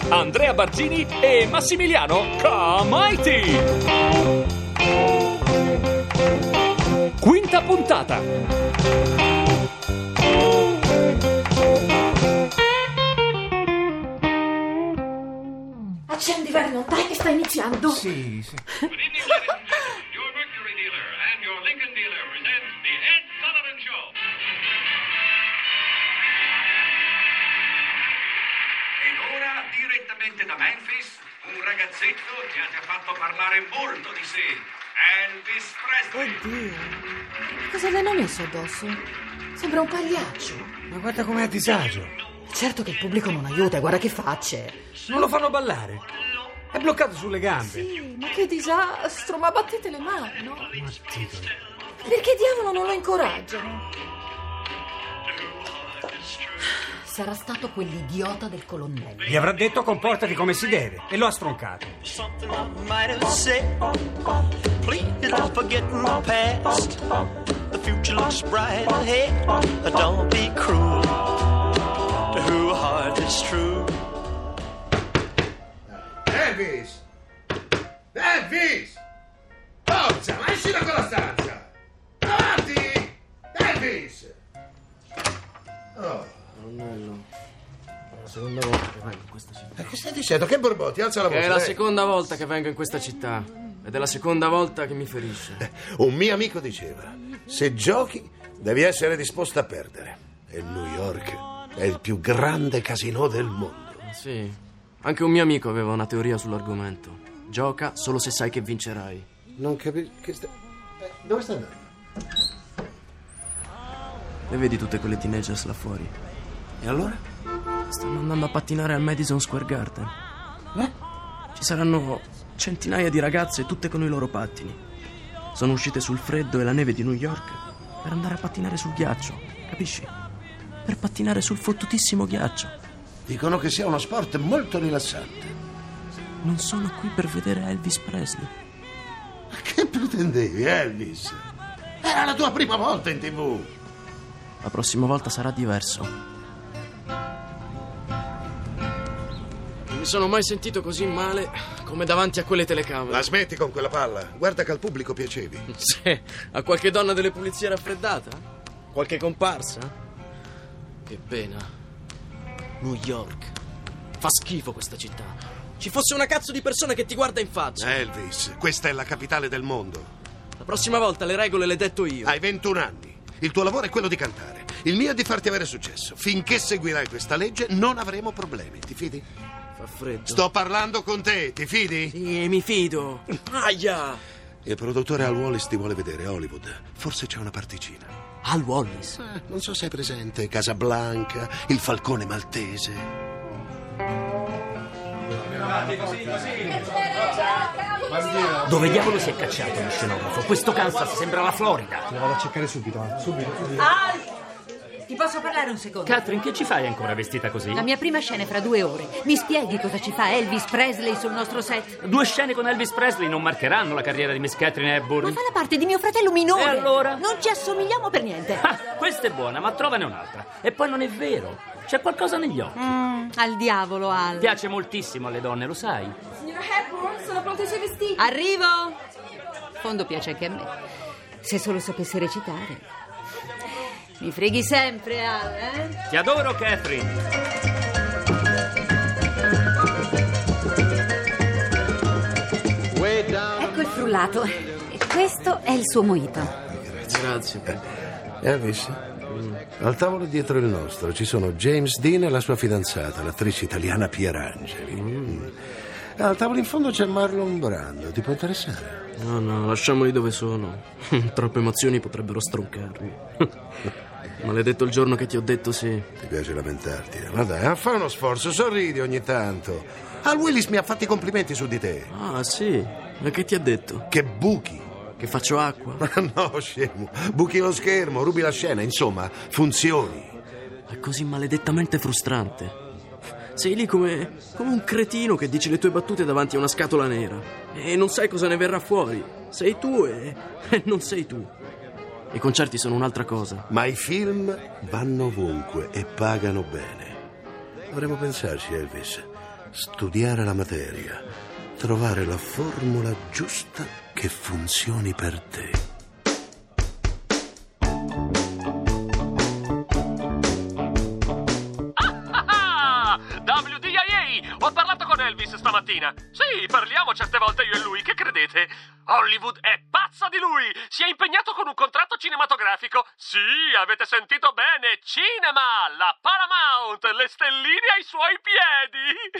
di Andrea Barzini e Massimiliano Comaiti. Quinta puntata. Accendi Vernon, dai che sta iniziando. Sì, sì. direttamente da Memphis, un ragazzetto che ha già fatto parlare molto di sé. Elvis Presley. Oddio. Cosa le hanno messo addosso? Sembra un pagliaccio. Ma guarda com'è a disagio. Certo che il pubblico non aiuta, guarda che facce. Non lo fanno ballare. È bloccato sulle gambe. Sì, ma che disastro, ma battete le mani, no? Ma titolo. Perché diavolo non lo incoraggiano? Sarà stato quell'idiota del colonnello. Gli avrà detto comportati come si deve e lo ha stroncato. something I might have said. Please don't forget my past. The future looks bright ahead. Don't be cruel to who heart is true. Elvis! Elvis! Forza, ma esci da quella stanza! Avanti! Elvis! Oh, La seconda volta che vengo in questa città. ma che stai dicendo? Che borbotti? Alza la voce! È la dai. seconda volta che vengo in questa città. Ed è la seconda volta che mi ferisce. Un mio amico diceva: se giochi, devi essere disposto a perdere. E New York è il più grande casino del mondo. Sì. Anche un mio amico aveva una teoria sull'argomento. Gioca solo se sai che vincerai. Non capisco. Che sta... eh, Dove sta andando? E vedi tutte quelle teenagers là fuori? E allora? Stanno andando a pattinare al Madison Square Garden. Eh? Ci saranno centinaia di ragazze tutte con i loro pattini. Sono uscite sul freddo e la neve di New York per andare a pattinare sul ghiaccio, capisci? Per pattinare sul fottutissimo ghiaccio. Dicono che sia uno sport molto rilassante. Non sono qui per vedere Elvis Presley. Ma che pretendevi, Elvis? Era la tua prima volta in tv. La prossima volta sarà diverso. Sono mai sentito così male come davanti a quelle telecamere. La smetti con quella palla. Guarda che al pubblico piacevi. Sì, a qualche donna delle pulizie raffreddata? Qualche comparsa? Che pena. New York. Fa schifo questa città. Ci fosse una cazzo di persona che ti guarda in faccia. Elvis, questa è la capitale del mondo. La prossima volta le regole le detto io. Hai 21 anni. Il tuo lavoro è quello di cantare. Il mio è di farti avere successo. Finché seguirai questa legge non avremo problemi. Ti fidi? Fa freddo. Sto parlando con te. Ti fidi? Sì, mi fido. Aia! Il produttore Al Wallis ti vuole vedere Hollywood. Forse c'è una particina. Al Wallis. Eh, non so se hai presente Casablanca, il falcone maltese. Dove diavolo si è cacciato lo scenografo? Questo Kansas sembra la Florida. Lo vado a cercare subito, eh. subito. Al! Ti posso parlare un secondo? Catherine, che ci fai ancora vestita così? La mia prima scena è fra due ore. Mi spieghi cosa ci fa Elvis Presley sul nostro set? Due scene con Elvis Presley non marcheranno la carriera di Miss Catherine Ma Hepburn. fa la parte di mio fratello minore. E allora? Non ci assomigliamo per niente. Ah, questa è buona, ma trovane un'altra. E poi non è vero. C'è qualcosa negli occhi. Mm, al diavolo, Al. Piace moltissimo alle donne, lo sai. Signora Hepburn, sono pronti i suoi vestiti. Arrivo! In fondo piace anche a me. Se solo sapessi recitare. Mi freghi sempre, Al, eh? Ti adoro, Catherine. Ecco il frullato. E questo è il suo mojito. Grazie. Elvis? Al tavolo dietro il nostro ci sono James Dean e la sua fidanzata, l'attrice italiana Pierangeli. Mm. Al tavolo in fondo c'è Marlon Brando. Ti può interessare? No, no, lasciamoli dove sono. Troppe emozioni potrebbero stroncarmi. Maledetto il giorno che ti ho detto sì. Ti piace lamentarti? eh? Ma dai, fai uno sforzo, sorridi ogni tanto. Al Willis mi ha fatti complimenti su di te. Ah, sì? Ma che ti ha detto? Che buchi. Che faccio acqua? Ma no, scemo. Buchi lo schermo, rubi la scena, insomma, funzioni. È così maledettamente frustrante. Sei lì come, come un cretino che dice le tue battute davanti a una scatola nera e non sai cosa ne verrà fuori. Sei tu e, e non sei tu. I concerti sono un'altra cosa. Ma i film vanno ovunque e pagano bene. Dovremmo pensarci, Elvis. Studiare la materia. Trovare la formula giusta che funzioni per te. Con Elvis stamattina. Sì, parliamo certe volte io e lui, che credete? Hollywood è pazza di lui! Si è impegnato con un contratto cinematografico. Sì, avete sentito bene, cinema! La Paramount, le stelline ai suoi piedi!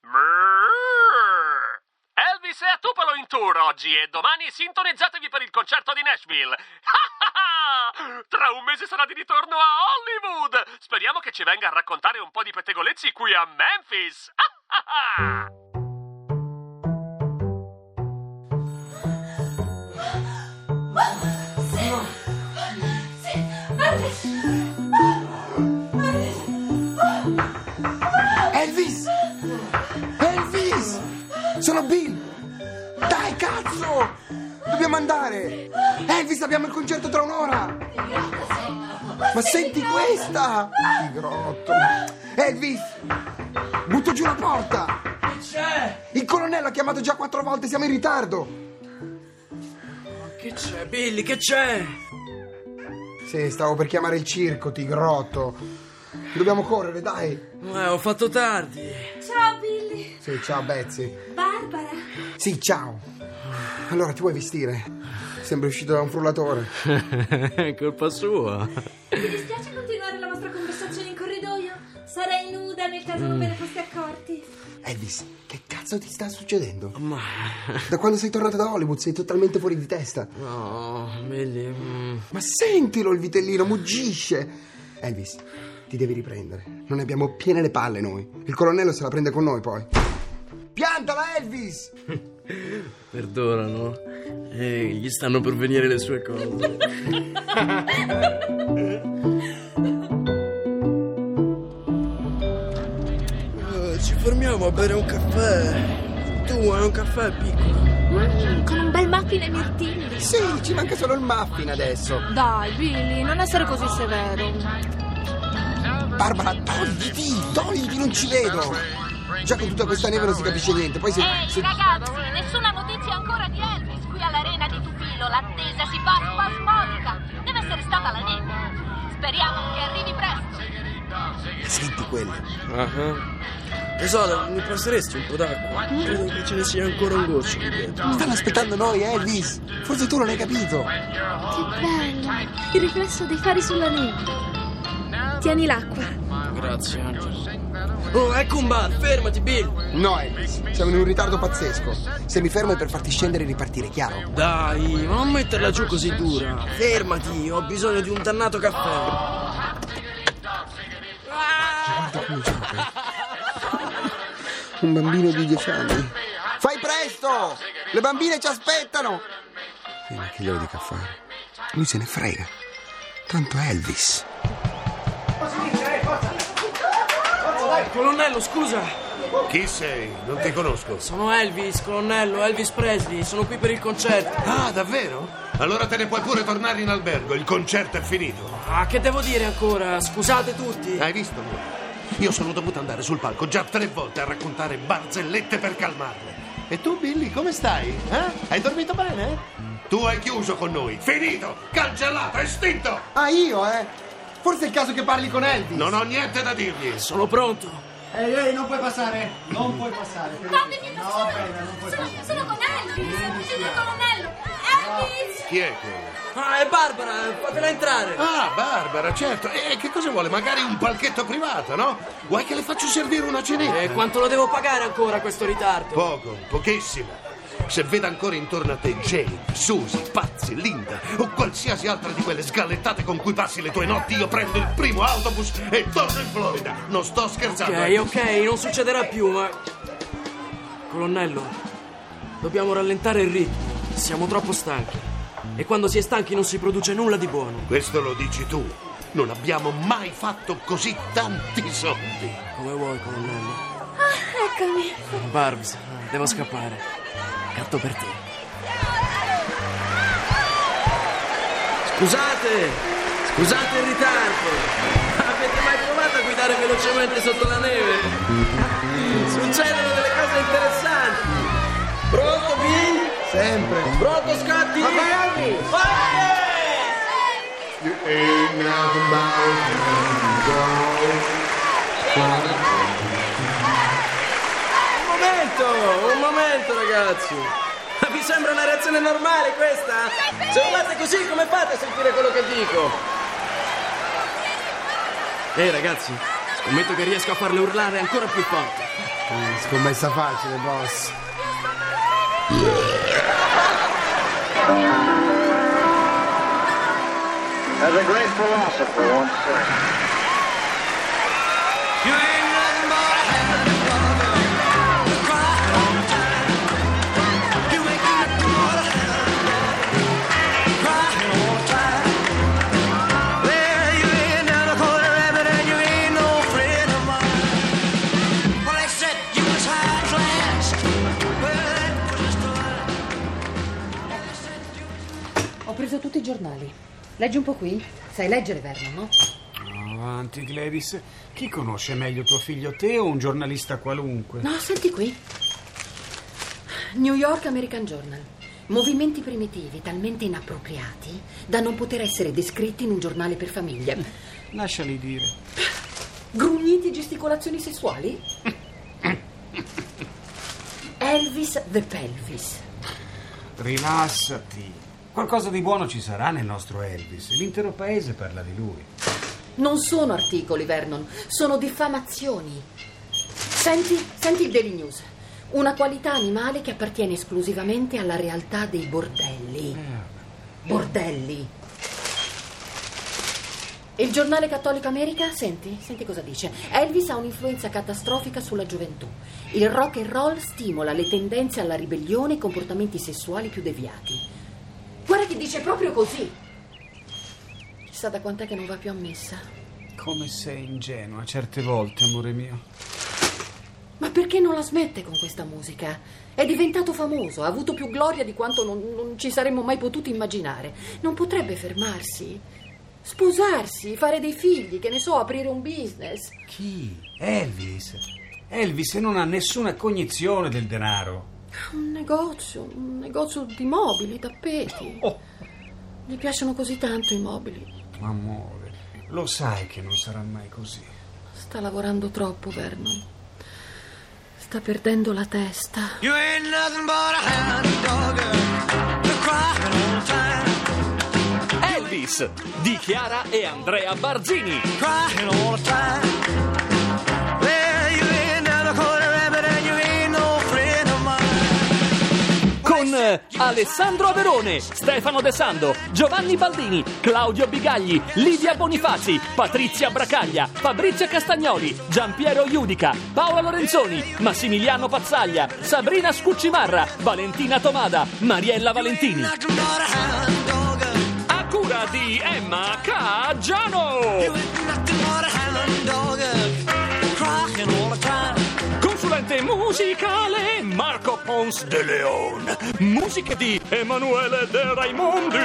Brrr. Elvis è a Tupelo in tour oggi e domani sintonizzatevi per il concerto di Nashville. Tra un mese sarà di ritorno a Hollywood. Speriamo che ci venga a raccontare un po' di pettegolezzi qui a Memphis. Elvis! Elvis! Sono Bill! Dai, cazzo! Dobbiamo andare! Elvis, abbiamo il concerto tra un'ora! Ma senti questa! Grotto! Elvis! Butto giù la porta! C'è! Il colonnello ha chiamato già quattro volte, siamo in ritardo! Che c'è, Billy? Che c'è? Sì, stavo per chiamare il circo, tigrotto. Dobbiamo correre, dai! Eh, ho fatto tardi. Ciao Billy. Sì, ciao, Betsy. Barbara. Sì, ciao. Allora, ti vuoi vestire? Sembri uscito da un frullatore. È colpa sua. Vi dispiace continuare Sarei nuda nel caso non ve ne foste accorti. Elvis, che cazzo ti sta succedendo? Ma... Da quando sei tornato da Hollywood sei totalmente fuori di testa. No, Billy... mm. Ma sentilo il vitellino, muggisce. Elvis, ti devi riprendere. Non ne abbiamo piene le palle noi. Il colonnello se la prende con noi poi. Piantala, Elvis! Perdonano. E gli stanno per venire le sue cose. Fermiamo a bere un caffè. Tu hai un caffè piccolo. Mm, con un bel muffin e mirtilli. Sì, ci manca solo il muffin adesso. Dai, Billy, non essere così severo. Barbara, togliti, togliti, non ci vedo. Già con tutta questa neve non si capisce niente. Poi se... Ehi, se- ragazzi, nessuna notizia ancora di Elvis qui all'arena di Tupilo. L'attesa si fa spasmodica. Deve essere stata la neve. Speriamo che arrivi presto. Senti quello. Ah. Tesoro, mi passeresti un po' d'acqua? Credo che ce ne sia ancora un goccio lì dietro. Stanno aspettando noi, Elvis. Forse tu non hai capito. Che bello. Il riflesso dei fari sulla neve. Tieni l'acqua. Grazie, Angelo. Oh, ecco un bar, fermati, Bill. No, Elvis, siamo in un ritardo pazzesco. Se mi fermo è per farti scendere e ripartire, chiaro? Dai, ma non metterla giù così dura. Fermati, ho bisogno di un dannato caffè. Gioca. Un bambino di dieci anni. Fai presto! Le bambine ci aspettano! E ma che glielo dica fare? Lui se ne frega. Tanto è Elvis. Colonnello, scusa. Chi sei? Non ti conosco. Sono Elvis, colonnello, Elvis Presley. Sono qui per il concerto. Ah, davvero? Allora te ne puoi pure tornare in albergo, il concerto è finito. Ah, che devo dire ancora? Scusate tutti. Hai visto? Io sono dovuto andare sul palco già tre volte a raccontare barzellette per calmarle. E tu, Billy, come stai? Eh? Hai dormito bene? Tu hai chiuso con noi. Finito! Cancellato, estinto! Ah, io, eh? Forse è il caso che parli con Elvis. Non ho niente da dirgli. Sono pronto. Ehi, ehi, non puoi passare. Non puoi passare. Fammi che No, sono, bene, non puoi sono, passare. sono con Elvis. Ed il colonnello. Elvis! Chi è quello? Ah, è Barbara, fatela entrare. Ah, Barbara, certo. E che cosa vuole? Magari un palchetto privato, no? Vuoi che le faccio servire una cenetta? E quanto lo devo pagare ancora questo ritardo? Poco, pochissimo. Se veda ancora intorno a te Jane, Susie, Pazzi, Linda o qualsiasi altra di quelle sgallettate con cui passi le tue notti, io prendo il primo autobus e torno in Florida. Non sto scherzando. Ok, ok, non succederà più, ma. Colonnello, dobbiamo rallentare il ritmo. Siamo troppo stanchi. E quando si è stanchi non si produce nulla di buono. Questo lo dici tu. Non abbiamo mai fatto così tanti soldi. Come vuoi, colonnello. Ah, eccomi. Barbs, devo scappare. Catto per te. Scusate! Scusate il ritardo! Avete mai provato a guidare velocemente sotto la neve? Succedono delle cose interessanti! Sempre. Pronto, Scotty? Ma vai, Albi! Vai! You ain't nothing Un momento, un momento, ragazzi! Ma vi sembra una reazione normale questa? Se urlate così, come fate a sentire quello che dico? Ehi, ragazzi, scommetto che riesco a farle urlare ancora più forte. Scommessa facile, boss. As a great philosopher once said. Giornali. Leggi un po' qui. Sai leggere, Vernon, no? Avanti, Gladys. Chi conosce meglio tuo figlio, te o un giornalista qualunque? No, senti qui. New York American Journal. Movimenti primitivi talmente inappropriati da non poter essere descritti in un giornale per famiglia. Lasciali dire. Grugniti e gesticolazioni sessuali? Elvis the Pelvis. Rilassati. Qualcosa di buono ci sarà nel nostro Elvis. L'intero paese parla di lui. Non sono articoli, Vernon, sono diffamazioni. Senti, senti il Daily News. Una qualità animale che appartiene esclusivamente alla realtà dei bordelli. Bordelli. Il giornale Cattolico America, senti, senti cosa dice. Elvis ha un'influenza catastrofica sulla gioventù. Il rock and roll stimola le tendenze alla ribellione e i comportamenti sessuali più deviati. Guarda che dice proprio così. Chissà da quant'è che non va più a messa. Come sei ingenua certe volte, amore mio. Ma perché non la smette con questa musica? È diventato famoso, ha avuto più gloria di quanto non, non ci saremmo mai potuti immaginare. Non potrebbe fermarsi? Sposarsi, fare dei figli, che ne so, aprire un business. Chi? Elvis. Elvis non ha nessuna cognizione del denaro. Un negozio, un negozio di mobili, tappeti. Gli piacciono così tanto i mobili. Amore, lo sai che non sarà mai così. Sta lavorando troppo, Vernon. Sta perdendo la testa. You ain't nothing but a hound dog, crying all the time. Elvis di Chiara e Andrea Barzini. Crying all the time. Alessandro Averone, Stefano De Sando, Giovanni Baldini, Claudio Bigagli, Lidia Bonifazi, Patrizia Bracaglia, Fabrizia Castagnoli, Giampiero Iudica, Paola Lorenzoni, Massimiliano Pazzaglia, Sabrina Scuccimarra, Valentina Tomada, Mariella Valentini. A cura di Emma Caggiano. Nothing but a hound dog, crying all the time. Consulente musicale Marco Pons de Leon. Musiche di Emanuele De Raimondi.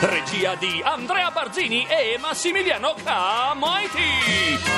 Regia di Andrea Barzini e Massimiliano Camaiti.